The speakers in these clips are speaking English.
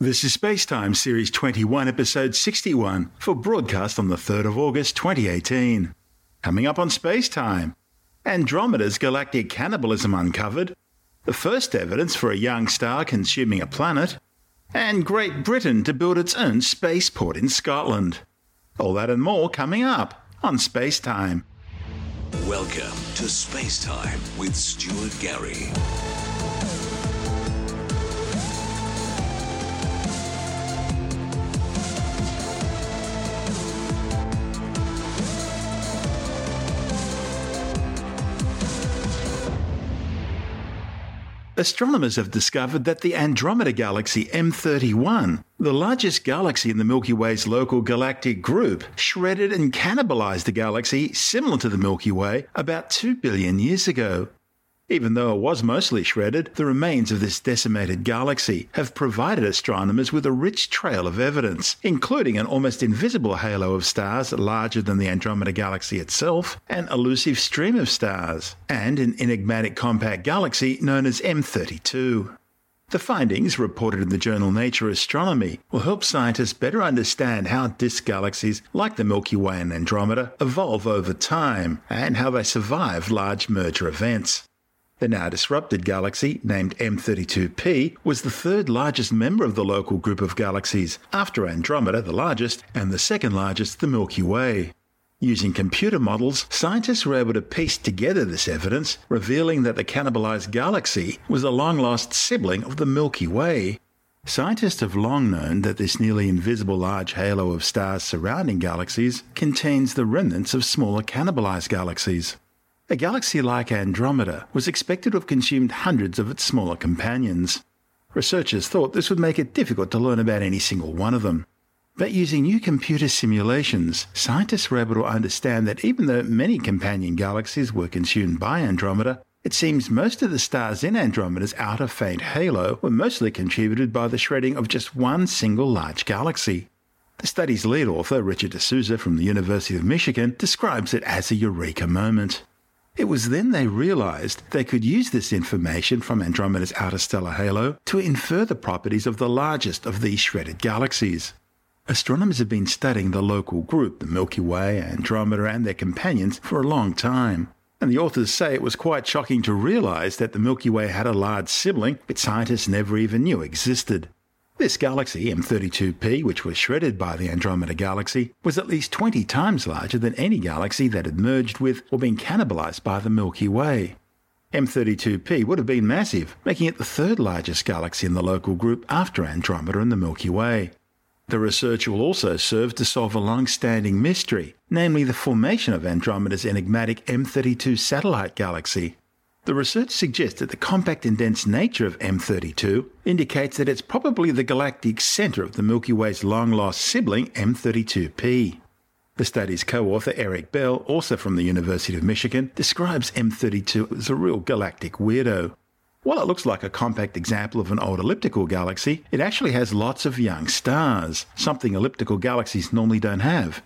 This is Spacetime Series 21, Episode 61, for broadcast on the 3rd of August 2018. Coming up on Spacetime Andromeda's galactic cannibalism uncovered, the first evidence for a young star consuming a planet, and Great Britain to build its own spaceport in Scotland. All that and more coming up on Spacetime. Welcome to Spacetime with Stuart Gary. Astronomers have discovered that the Andromeda Galaxy M31, the largest galaxy in the Milky Way's local galactic group, shredded and cannibalized a galaxy similar to the Milky Way about 2 billion years ago. Even though it was mostly shredded, the remains of this decimated galaxy have provided astronomers with a rich trail of evidence, including an almost invisible halo of stars larger than the Andromeda Galaxy itself, an elusive stream of stars, and an enigmatic compact galaxy known as M32. The findings, reported in the journal Nature Astronomy, will help scientists better understand how disk galaxies like the Milky Way and Andromeda evolve over time and how they survive large merger events. The now disrupted galaxy, named M32P, was the third largest member of the local group of galaxies, after Andromeda, the largest, and the second largest, the Milky Way. Using computer models, scientists were able to piece together this evidence, revealing that the cannibalized galaxy was a long lost sibling of the Milky Way. Scientists have long known that this nearly invisible large halo of stars surrounding galaxies contains the remnants of smaller cannibalized galaxies. A galaxy like Andromeda was expected to have consumed hundreds of its smaller companions. Researchers thought this would make it difficult to learn about any single one of them. But using new computer simulations, scientists were able to understand that even though many companion galaxies were consumed by Andromeda, it seems most of the stars in Andromeda's outer faint halo were mostly contributed by the shredding of just one single large galaxy. The study's lead author, Richard D'Souza from the University of Michigan, describes it as a eureka moment. It was then they realized they could use this information from Andromeda's outer stellar halo to infer the properties of the largest of these shredded galaxies. Astronomers have been studying the local group, the Milky Way, Andromeda, and their companions for a long time. And the authors say it was quite shocking to realize that the Milky Way had a large sibling that scientists never even knew existed. This galaxy, M32P, which was shredded by the Andromeda Galaxy, was at least 20 times larger than any galaxy that had merged with or been cannibalized by the Milky Way. M32P would have been massive, making it the third largest galaxy in the local group after Andromeda and the Milky Way. The research will also serve to solve a long standing mystery, namely the formation of Andromeda's enigmatic M32 satellite galaxy. The research suggests that the compact and dense nature of M32 indicates that it's probably the galactic center of the Milky Way's long lost sibling M32P. The study's co author Eric Bell, also from the University of Michigan, describes M32 as a real galactic weirdo. While it looks like a compact example of an old elliptical galaxy, it actually has lots of young stars, something elliptical galaxies normally don't have.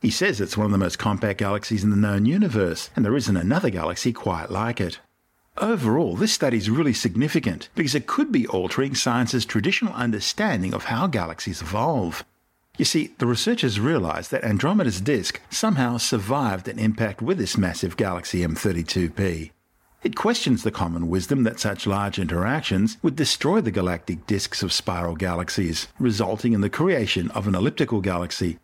He says it's one of the most compact galaxies in the known universe, and there isn't another galaxy quite like it. Overall, this study is really significant because it could be altering science's traditional understanding of how galaxies evolve. You see, the researchers realized that Andromeda's disk somehow survived an impact with this massive galaxy M32P. It questions the common wisdom that such large interactions would destroy the galactic disks of spiral galaxies, resulting in the creation of an elliptical galaxy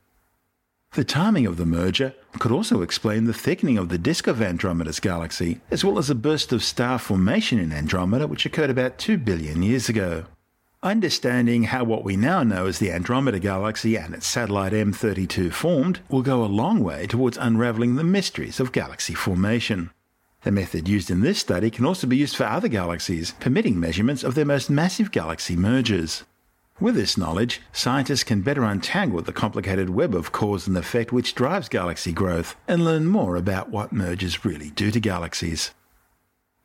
the timing of the merger could also explain the thickening of the disk of Andromeda's galaxy, as well as a burst of star formation in Andromeda which occurred about 2 billion years ago. Understanding how what we now know as the Andromeda Galaxy and its satellite M32 formed will go a long way towards unraveling the mysteries of galaxy formation. The method used in this study can also be used for other galaxies, permitting measurements of their most massive galaxy mergers. With this knowledge, scientists can better untangle the complicated web of cause and effect which drives galaxy growth and learn more about what mergers really do to galaxies.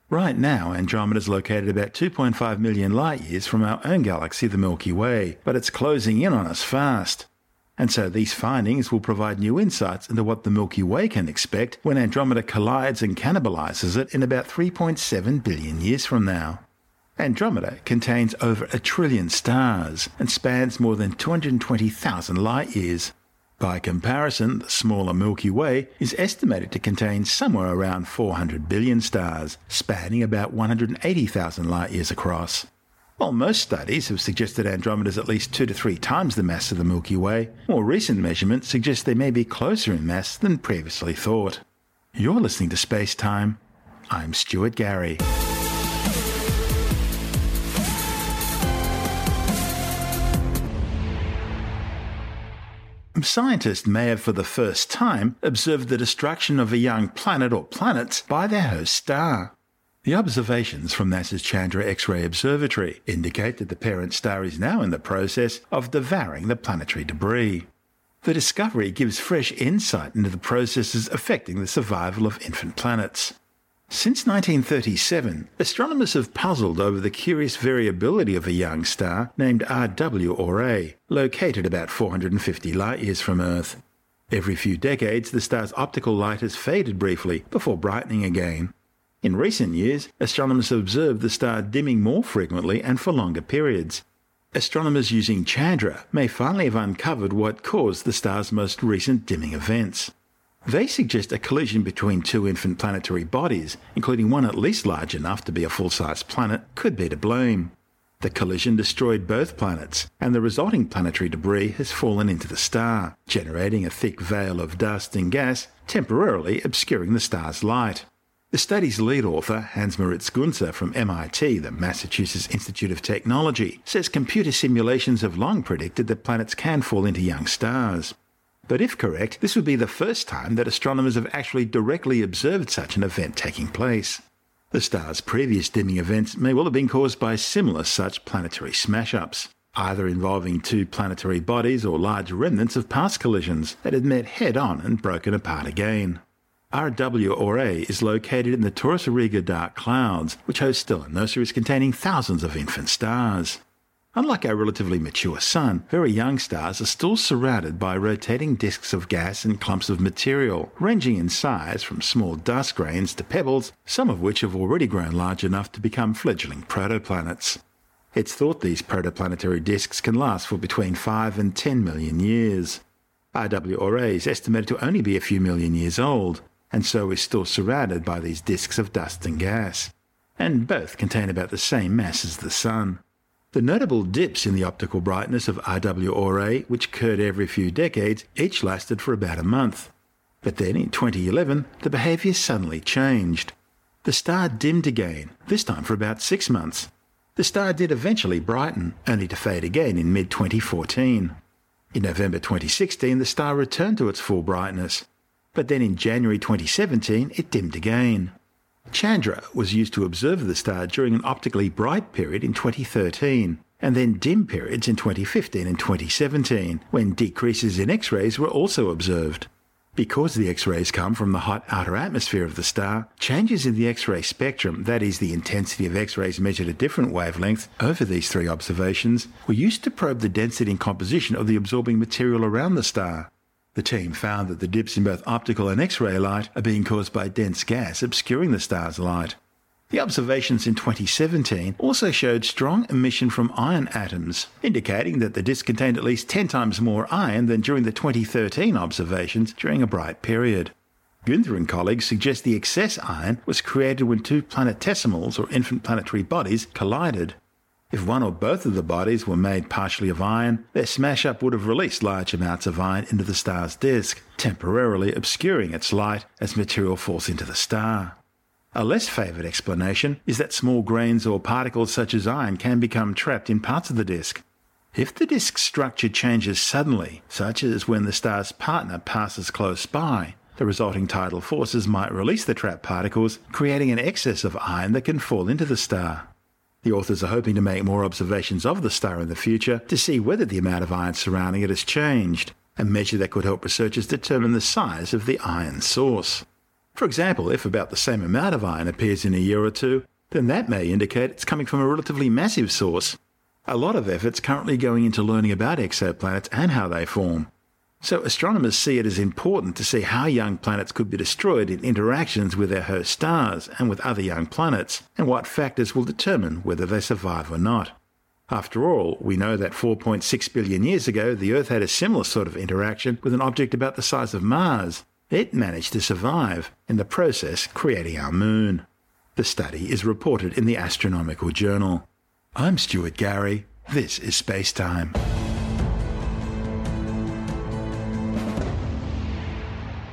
Right now, Andromeda is located about 2.5 million light years from our own galaxy, the Milky Way, but it's closing in on us fast. And so these findings will provide new insights into what the Milky Way can expect when Andromeda collides and cannibalizes it in about 3.7 billion years from now. Andromeda contains over a trillion stars and spans more than 220,000 light years. By comparison, the smaller Milky Way is estimated to contain somewhere around 400 billion stars, spanning about 180,000 light years across. While most studies have suggested Andromeda is at least two to three times the mass of the Milky Way, more recent measurements suggest they may be closer in mass than previously thought. You're listening to Space Time. I'm Stuart Gary. Scientists may have for the first time observed the destruction of a young planet or planets by their host star. The observations from NASA's Chandra X-ray Observatory indicate that the parent star is now in the process of devouring the planetary debris. The discovery gives fresh insight into the processes affecting the survival of infant planets. Since 1937, astronomers have puzzled over the curious variability of a young star named RW Aurigae, located about 450 light years from Earth. Every few decades, the star's optical light has faded briefly before brightening again. In recent years, astronomers have observed the star dimming more frequently and for longer periods. Astronomers using Chandra may finally have uncovered what caused the star's most recent dimming events. They suggest a collision between two infant planetary bodies, including one at least large enough to be a full sized planet, could be to blame. The collision destroyed both planets, and the resulting planetary debris has fallen into the star, generating a thick veil of dust and gas, temporarily obscuring the star's light. The study's lead author, Hans Moritz Gunther from MIT, the Massachusetts Institute of Technology, says computer simulations have long predicted that planets can fall into young stars. But if correct, this would be the first time that astronomers have actually directly observed such an event taking place. The star's previous dimming events may well have been caused by similar such planetary smash ups, either involving two planetary bodies or large remnants of past collisions that had met head on and broken apart again. RW Aurigae is located in the Taurus Auriga dark clouds, which host stellar nurseries containing thousands of infant stars. Unlike our relatively mature Sun, very young stars are still surrounded by rotating disks of gas and clumps of material, ranging in size from small dust grains to pebbles, some of which have already grown large enough to become fledgling protoplanets. It's thought these protoplanetary disks can last for between 5 and 10 million years. RW is estimated to only be a few million years old, and so is still surrounded by these disks of dust and gas. And both contain about the same mass as the Sun. The notable dips in the optical brightness of RW Aurigae, which occurred every few decades, each lasted for about a month. But then in 2011, the behaviour suddenly changed. The star dimmed again, this time for about six months. The star did eventually brighten, only to fade again in mid 2014. In November 2016, the star returned to its full brightness. But then in January 2017, it dimmed again. Chandra was used to observe the star during an optically bright period in 2013, and then dim periods in 2015 and 2017, when decreases in X rays were also observed. Because the X rays come from the hot outer atmosphere of the star, changes in the X ray spectrum, that is, the intensity of X rays measured at different wavelengths over these three observations, were used to probe the density and composition of the absorbing material around the star. The team found that the dips in both optical and X-ray light are being caused by dense gas obscuring the star's light. The observations in 2017 also showed strong emission from iron atoms, indicating that the disk contained at least 10 times more iron than during the 2013 observations during a bright period. Gunther and colleagues suggest the excess iron was created when two planetesimals or infant planetary bodies collided. If one or both of the bodies were made partially of iron, their smash up would have released large amounts of iron into the star's disk, temporarily obscuring its light as material falls into the star. A less favoured explanation is that small grains or particles such as iron can become trapped in parts of the disk. If the disk structure changes suddenly, such as when the star's partner passes close by, the resulting tidal forces might release the trapped particles, creating an excess of iron that can fall into the star. The authors are hoping to make more observations of the star in the future to see whether the amount of iron surrounding it has changed, a measure that could help researchers determine the size of the iron source. For example, if about the same amount of iron appears in a year or two, then that may indicate it's coming from a relatively massive source. A lot of effort's currently going into learning about exoplanets and how they form. So astronomers see it as important to see how young planets could be destroyed in interactions with their host stars and with other young planets, and what factors will determine whether they survive or not. After all, we know that 4.6 billion years ago, the Earth had a similar sort of interaction with an object about the size of Mars. It managed to survive, in the process creating our moon. The study is reported in the Astronomical Journal. I'm Stuart Gary. This is Space Time.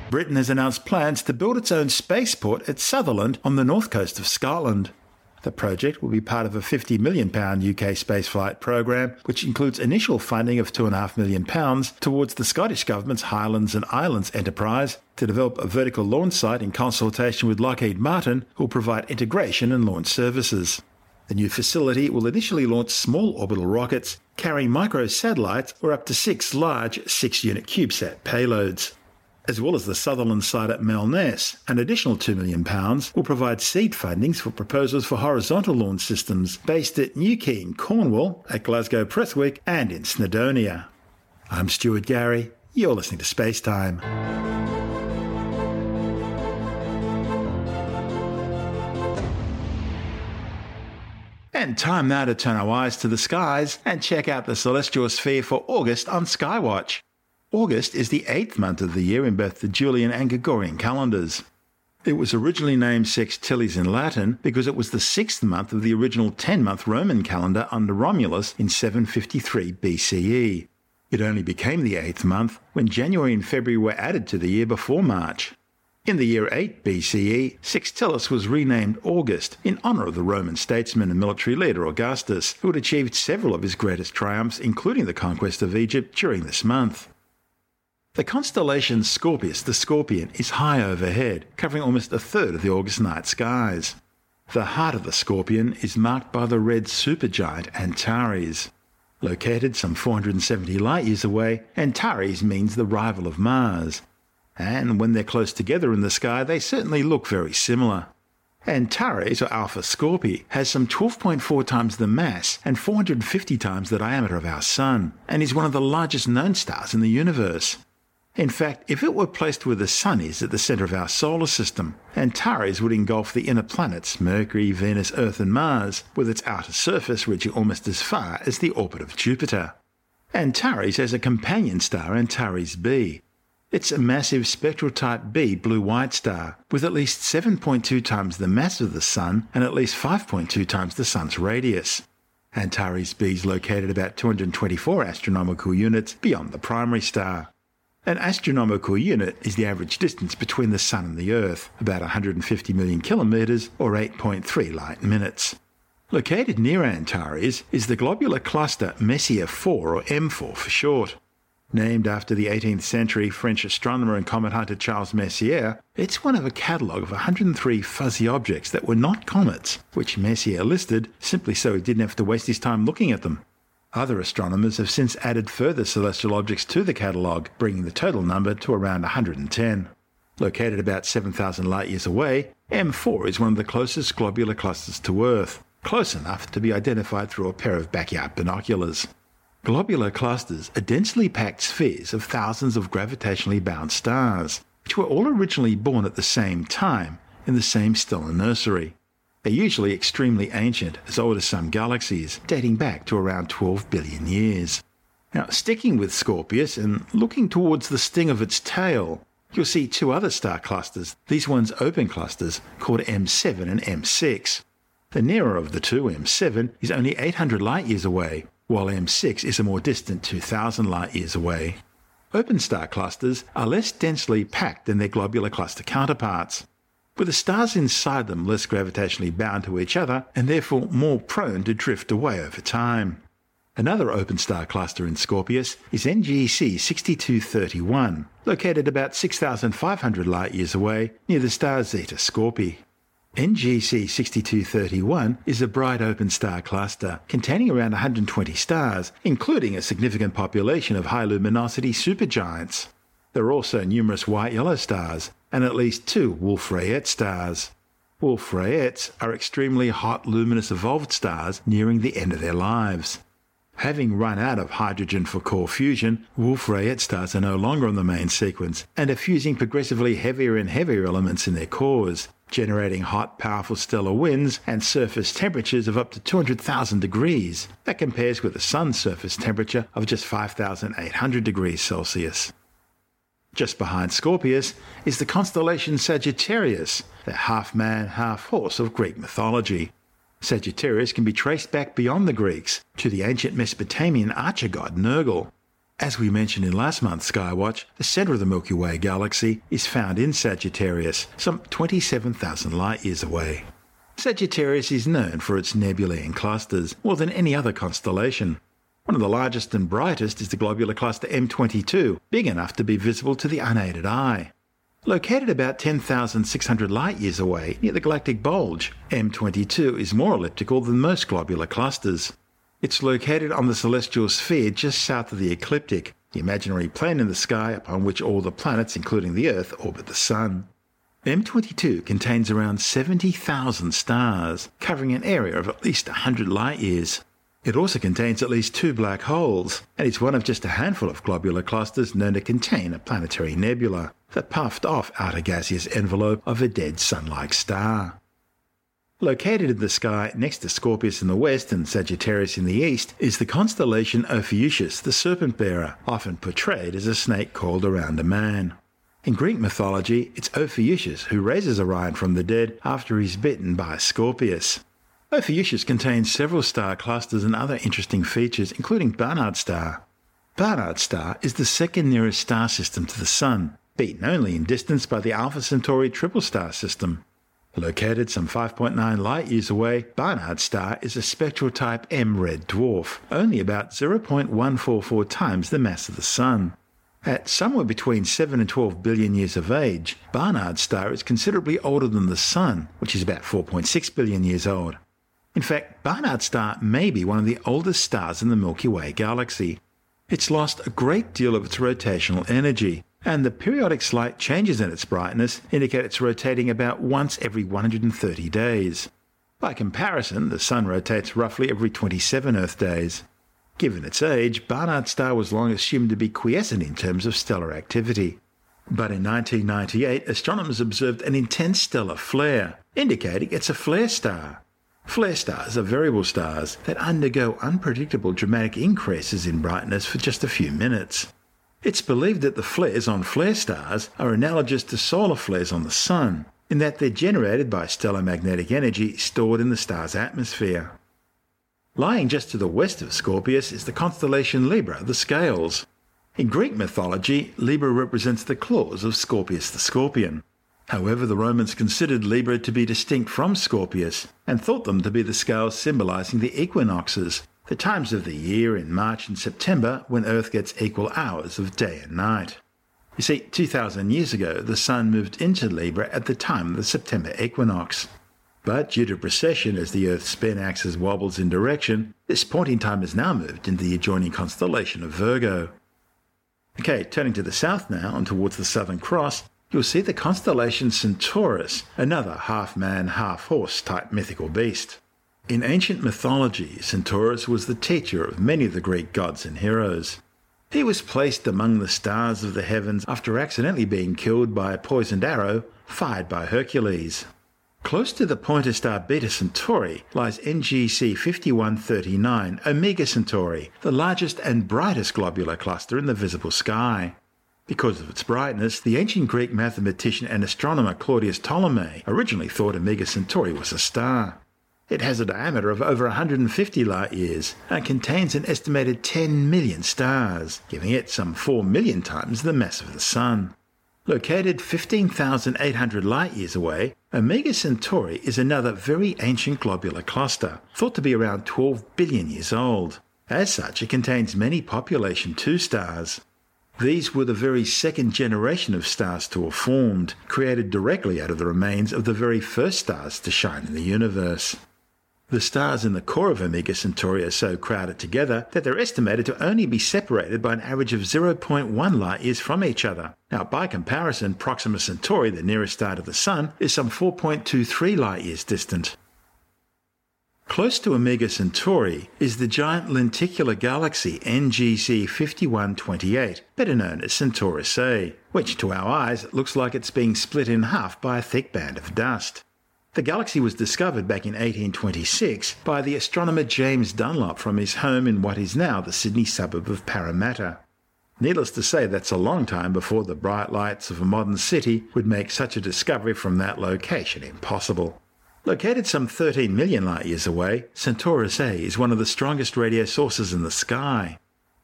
Britain has announced plans to build its own spaceport at Sutherland on the north coast of Scotland. The project will be part of a £50 million UK spaceflight programme, which includes initial funding of £2.5 million towards the Scottish Government's Highlands and Islands enterprise to develop a vertical launch site in consultation with Lockheed Martin, who will provide integration and launch services. The new facility will initially launch small orbital rockets carrying microsatellites or up to six large six unit CubeSat payloads as well as the Sutherland site at Melness, an additional £2 million will provide seed fundings for proposals for horizontal launch systems based at Newquay in Cornwall, at Glasgow Prestwick, and in Snowdonia. I'm Stuart Gary. You're listening to Space Time. And time now to turn our eyes to the skies and check out the celestial sphere for August on Skywatch. August is the eighth month of the year in both the Julian and Gregorian calendars. It was originally named Sextilis in Latin because it was the sixth month of the original 10 month Roman calendar under Romulus in 753 BCE. It only became the eighth month when January and February were added to the year before March. In the year 8 BCE, Sextilis was renamed August in honour of the Roman statesman and military leader Augustus, who had achieved several of his greatest triumphs, including the conquest of Egypt, during this month. The constellation Scorpius, the Scorpion, is high overhead, covering almost a third of the August night skies. The heart of the Scorpion is marked by the red supergiant Antares. Located some 470 light years away, Antares means the rival of Mars. And when they're close together in the sky, they certainly look very similar. Antares, or Alpha Scorpii, has some 12.4 times the mass and 450 times the diameter of our Sun, and is one of the largest known stars in the universe. In fact, if it were placed where the Sun is at the centre of our solar system, Antares would engulf the inner planets Mercury, Venus, Earth, and Mars, with its outer surface reaching almost as far as the orbit of Jupiter. Antares has a companion star, Antares B. It's a massive spectral type B blue white star with at least 7.2 times the mass of the Sun and at least 5.2 times the Sun's radius. Antares B is located about 224 astronomical units beyond the primary star. An astronomical unit is the average distance between the Sun and the Earth, about 150 million kilometres or 8.3 light minutes. Located near Antares is the globular cluster Messier 4 or M4 for short. Named after the 18th century French astronomer and comet hunter Charles Messier, it's one of a catalogue of 103 fuzzy objects that were not comets, which Messier listed simply so he didn't have to waste his time looking at them. Other astronomers have since added further celestial objects to the catalogue, bringing the total number to around 110. Located about 7,000 light years away, M4 is one of the closest globular clusters to Earth, close enough to be identified through a pair of backyard binoculars. Globular clusters are densely packed spheres of thousands of gravitationally bound stars, which were all originally born at the same time in the same stellar nursery. They're usually extremely ancient, as old as some galaxies, dating back to around 12 billion years. Now, sticking with Scorpius and looking towards the sting of its tail, you'll see two other star clusters, these ones open clusters, called M7 and M6. The nearer of the two, M7, is only 800 light years away, while M6 is a more distant 2000 light years away. Open star clusters are less densely packed than their globular cluster counterparts with the stars inside them less gravitationally bound to each other and therefore more prone to drift away over time. Another open star cluster in Scorpius is NGC 6231, located about 6,500 light years away near the star Zeta Scorpii. NGC 6231 is a bright open star cluster containing around 120 stars, including a significant population of high luminosity supergiants. There are also numerous white yellow stars and at least two Wolf Rayet stars. Wolf Rayets are extremely hot luminous evolved stars nearing the end of their lives. Having run out of hydrogen for core fusion, Wolf-Rayet stars are no longer on the main sequence and are fusing progressively heavier and heavier elements in their cores, generating hot, powerful stellar winds and surface temperatures of up to 200,000 degrees. That compares with the Sun's surface temperature of just 5,800 degrees Celsius. Just behind Scorpius is the constellation Sagittarius, the half man, half horse of Greek mythology. Sagittarius can be traced back beyond the Greeks to the ancient Mesopotamian archer god Nergal. As we mentioned in last month's Skywatch, the centre of the Milky Way galaxy is found in Sagittarius, some 27,000 light years away. Sagittarius is known for its nebulae and clusters more than any other constellation. One of the largest and brightest is the globular cluster M22, big enough to be visible to the unaided eye. Located about 10,600 light years away near the galactic bulge, M22 is more elliptical than most globular clusters. It's located on the celestial sphere just south of the ecliptic, the imaginary plane in the sky upon which all the planets, including the Earth, orbit the Sun. M22 contains around 70,000 stars, covering an area of at least 100 light years. It also contains at least two black holes, and it's one of just a handful of globular clusters known to contain a planetary nebula the puffed off outer gaseous envelope of a dead sun like star. Located in the sky next to Scorpius in the west and Sagittarius in the east is the constellation Ophiuchus, the serpent bearer, often portrayed as a snake coiled around a man. In Greek mythology, it's Ophiuchus who raises Orion from the dead after he's bitten by Scorpius. Ophiuchus contains several star clusters and other interesting features, including Barnard Star. Barnard Star is the second nearest star system to the Sun, beaten only in distance by the Alpha Centauri triple star system. Located some 5.9 light years away, Barnard star is a spectral type M red dwarf, only about 0.144 times the mass of the Sun. At somewhere between 7 and 12 billion years of age, Barnard star is considerably older than the Sun, which is about 4.6 billion years old. In fact, Barnard star may be one of the oldest stars in the Milky Way galaxy. It's lost a great deal of its rotational energy, and the periodic slight changes in its brightness indicate it's rotating about once every 130 days. By comparison, the Sun rotates roughly every 27 Earth days. Given its age, Barnard star was long assumed to be quiescent in terms of stellar activity. But in 1998, astronomers observed an intense stellar flare, indicating it's a flare star. Flare stars are variable stars that undergo unpredictable dramatic increases in brightness for just a few minutes. It's believed that the flares on flare stars are analogous to solar flares on the Sun, in that they're generated by stellar magnetic energy stored in the star's atmosphere. Lying just to the west of Scorpius is the constellation Libra, the scales. In Greek mythology, Libra represents the claws of Scorpius the scorpion. However, the Romans considered Libra to be distinct from Scorpius and thought them to be the scales symbolizing the equinoxes, the times of the year in March and September when Earth gets equal hours of day and night. You see, 2,000 years ago, the Sun moved into Libra at the time of the September equinox. But due to precession as the Earth's spin axis wobbles in direction, this point in time has now moved into the adjoining constellation of Virgo. Okay, turning to the south now and towards the Southern Cross, you'll see the constellation Centaurus, another half man, half horse type mythical beast. In ancient mythology, Centaurus was the teacher of many of the Greek gods and heroes. He was placed among the stars of the heavens after accidentally being killed by a poisoned arrow fired by Hercules. Close to the pointer star Beta Centauri lies NGC 5139 Omega Centauri, the largest and brightest globular cluster in the visible sky. Because of its brightness, the ancient Greek mathematician and astronomer Claudius Ptolemy originally thought Omega Centauri was a star. It has a diameter of over 150 light years and contains an estimated 10 million stars, giving it some 4 million times the mass of the Sun. Located 15,800 light years away, Omega Centauri is another very ancient globular cluster, thought to be around 12 billion years old. As such, it contains many population 2 stars. These were the very second generation of stars to have formed, created directly out of the remains of the very first stars to shine in the universe. The stars in the core of Omega Centauri are so crowded together that they're estimated to only be separated by an average of 0.1 light years from each other. Now, by comparison, Proxima Centauri, the nearest star to the Sun, is some 4.23 light years distant. Close to Omega Centauri is the giant lenticular galaxy NGC 5128, better known as Centaurus A, which to our eyes looks like it's being split in half by a thick band of dust. The galaxy was discovered back in 1826 by the astronomer James Dunlop from his home in what is now the Sydney suburb of Parramatta. Needless to say, that's a long time before the bright lights of a modern city would make such a discovery from that location impossible. Located some 13 million light years away, Centaurus A is one of the strongest radio sources in the sky.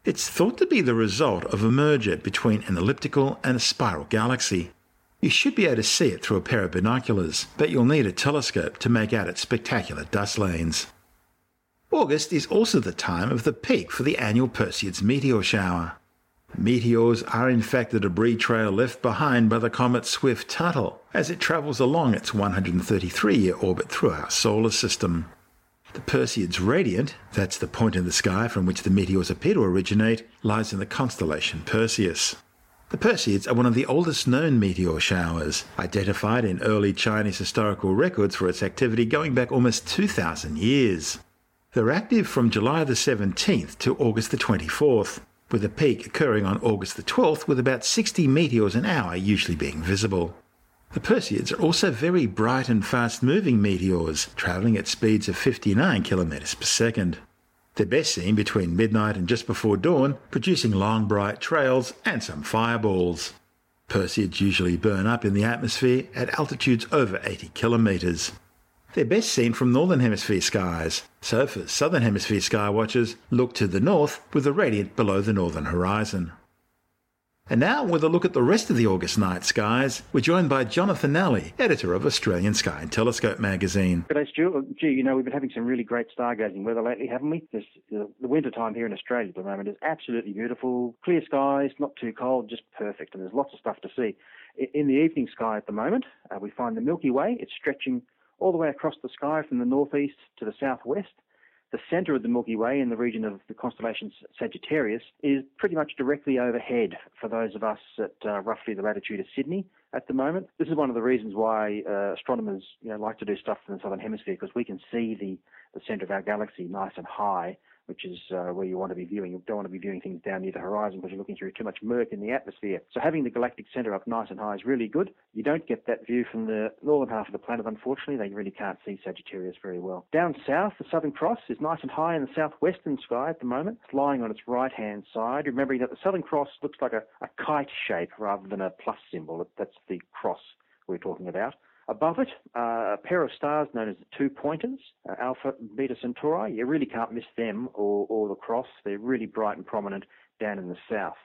It's thought to be the result of a merger between an elliptical and a spiral galaxy. You should be able to see it through a pair of binoculars, but you'll need a telescope to make out its spectacular dust lanes. August is also the time of the peak for the annual Perseids meteor shower. Meteors are in fact the debris trail left behind by the comet Swift-Tuttle as it travels along its 133-year orbit through our solar system. The Perseids radiant, that's the point in the sky from which the meteors appear to originate, lies in the constellation Perseus. The Perseids are one of the oldest known meteor showers, identified in early Chinese historical records for its activity going back almost 2,000 years. They're active from July the 17th to August the 24th with a peak occurring on August the 12th with about 60 meteors an hour usually being visible. The Perseids are also very bright and fast moving meteors, travelling at speeds of 59 kilometres per second. They're best seen between midnight and just before dawn, producing long bright trails and some fireballs. Perseids usually burn up in the atmosphere at altitudes over 80 kilometres. They're best seen from northern hemisphere skies, so for southern hemisphere sky watchers, look to the north with the radiant below the northern horizon. And now, with a look at the rest of the August night skies, we're joined by Jonathan Nally, editor of Australian Sky and Telescope magazine. G'day, Stuart. Gee, you know, we've been having some really great stargazing weather lately, haven't we? This, the winter time here in Australia at the moment is absolutely beautiful. Clear skies, not too cold, just perfect, and there's lots of stuff to see. In the evening sky at the moment, uh, we find the Milky Way. It's stretching all the way across the sky from the northeast to the southwest. The center of the Milky Way in the region of the constellation Sagittarius is pretty much directly overhead for those of us at uh, roughly the latitude of Sydney at the moment. This is one of the reasons why uh, astronomers you know, like to do stuff in the southern hemisphere because we can see the, the center of our galaxy nice and high which is uh, where you want to be viewing. You don't want to be viewing things down near the horizon because you're looking through too much murk in the atmosphere. So having the galactic center up nice and high is really good. You don't get that view from the northern half of the planet, unfortunately. They really can't see Sagittarius very well. Down south, the Southern Cross is nice and high in the southwestern sky at the moment. It's lying on its right-hand side, remembering that the Southern Cross looks like a, a kite shape rather than a plus symbol. That's the cross we're talking about. Above it, uh, a pair of stars known as the two pointers, uh, Alpha and Beta Centauri. You really can't miss them or, or the cross. They're really bright and prominent down in the south.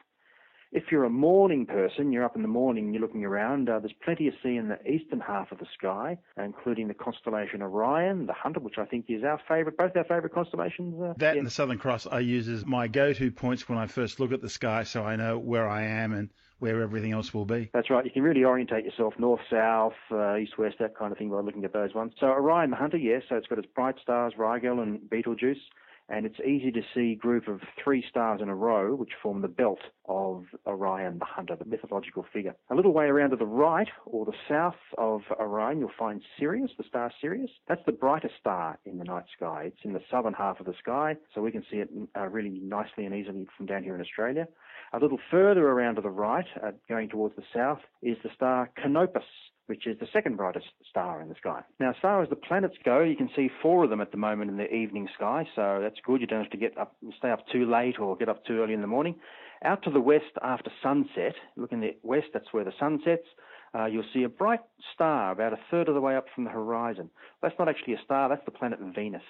If you're a morning person, you're up in the morning, you're looking around, uh, there's plenty to see in the eastern half of the sky, including the constellation Orion, the Hunter, which I think is our favourite, both our favourite constellations. Uh, that yeah. and the Southern Cross I use as my go-to points when I first look at the sky so I know where I am and where everything else will be. That's right. You can really orientate yourself north, south, uh, east, west, that kind of thing by looking at those ones. So Orion the Hunter, yes, so it's got its bright stars, Rigel and Betelgeuse and it's easy to see group of three stars in a row which form the belt of Orion the Hunter, the mythological figure. A little way around to the right or the south of Orion, you'll find Sirius, the star Sirius. That's the brightest star in the night sky. It's in the southern half of the sky, so we can see it uh, really nicely and easily from down here in Australia. A little further around to the right, uh, going towards the south, is the star Canopus which is the second brightest star in the sky. Now, as far as the planets go, you can see four of them at the moment in the evening sky, so that's good. You don't have to get up, stay up too late or get up too early in the morning. Out to the west after sunset, look in the west, that's where the sun sets. Uh, you'll see a bright star about a third of the way up from the horizon. That's not actually a star, that's the planet Venus.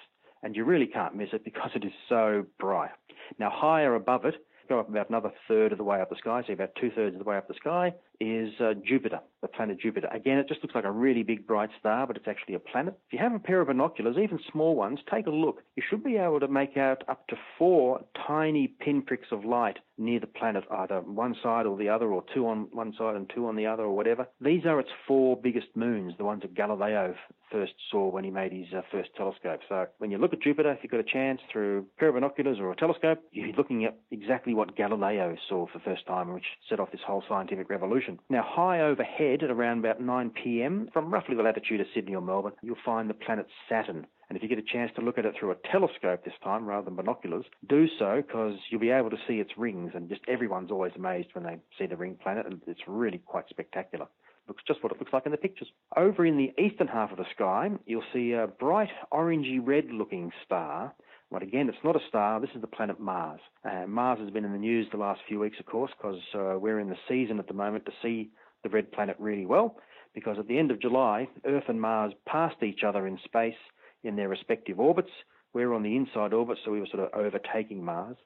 And you really can't miss it because it is so bright. Now, higher above it, go up about another third of the way up the sky, so about two thirds of the way up the sky, is uh, Jupiter, the planet Jupiter. Again, it just looks like a really big bright star, but it's actually a planet. If you have a pair of binoculars, even small ones, take a look. You should be able to make out up to four tiny pinpricks of light near the planet, either one side or the other, or two on one side and two on the other, or whatever. These are its four biggest moons, the ones that Galileo first saw when he made his uh, first telescope. So when you look at Jupiter, if you've got a chance through a pair of binoculars or a telescope, you're looking at exactly what Galileo saw for the first time, which set off this whole scientific revolution. Now, high overhead at around about 9 p.m., from roughly the latitude of Sydney or Melbourne, you'll find the planet Saturn. And if you get a chance to look at it through a telescope this time rather than binoculars, do so because you'll be able to see its rings. And just everyone's always amazed when they see the ring planet, and it's really quite spectacular looks just what it looks like in the pictures. Over in the eastern half of the sky, you'll see a bright orangey red looking star. But again, it's not a star. This is the planet Mars. Uh, Mars has been in the news the last few weeks, of course, because uh, we're in the season at the moment to see the red planet really well. Because at the end of July, Earth and Mars passed each other in space in their respective orbits. We're on the inside orbit, so we were sort of overtaking Mars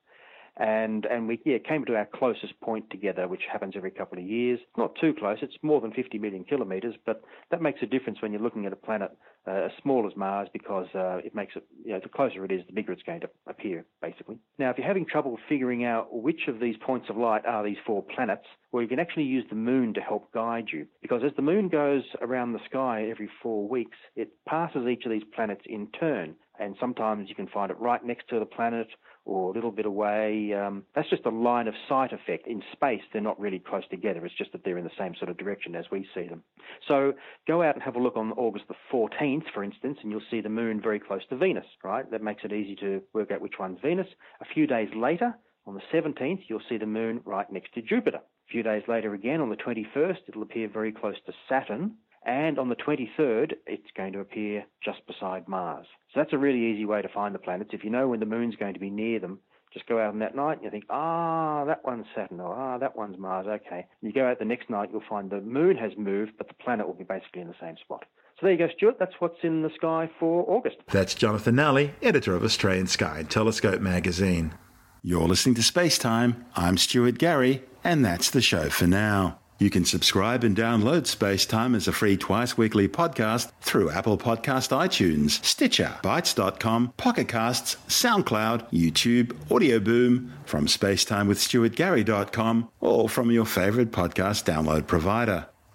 and and we yeah came to our closest point together, which happens every couple of years. Not too close; it's more than 50 million kilometres, but that makes a difference when you're looking at a planet uh, as small as Mars because uh, it makes it you know the closer it is, the bigger it's going to appear, basically. Now, if you're having trouble figuring out which of these points of light are these four planets, well, you can actually use the moon to help guide you because as the moon goes around the sky every four weeks, it passes each of these planets in turn, and sometimes you can find it right next to the planet or a little bit away. Um, that's just a line of sight effect. In space, they're not really close together. It's just that they're in the same sort of direction as we see them. So go out and have a look on August the 14th, for instance, and you'll see the moon very close to Venus, right? That makes it easy to work out which one's Venus. A few days later, on the 17th, you'll see the moon right next to Jupiter. A few days later again, on the 21st, it'll appear very close to Saturn. And on the 23rd, it's going to appear just beside Mars. So that's a really easy way to find the planets. If you know when the moon's going to be near them, just go out on that night and you think, ah, that one's Saturn, or ah, that one's Mars, okay. And you go out the next night, you'll find the moon has moved, but the planet will be basically in the same spot. So there you go, Stuart. That's what's in the sky for August. That's Jonathan Nally, editor of Australian Sky and Telescope magazine. You're listening to Space Time. I'm Stuart Gary, and that's the show for now. You can subscribe and download Space Time as a free twice weekly podcast through Apple Podcast iTunes, Stitcher, Bitesz.com, Pocket Casts, SoundCloud, YouTube, Audio Boom, from spacetime.with.stuartgary.com, or from your favorite podcast download provider.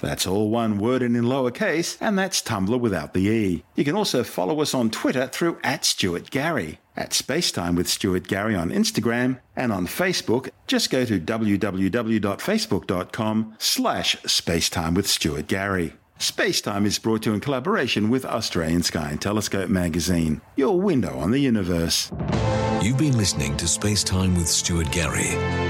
That's all one word and in lowercase, and that's Tumblr without the E. You can also follow us on Twitter through at Stuart Gary, at Spacetime with Stuart Gary on Instagram, and on Facebook, just go to www.facebook.com slash spacetime with Stuart Gary. Spacetime is brought to you in collaboration with Australian Sky and Telescope magazine, your window on the universe. You've been listening to Spacetime with Stuart Gary.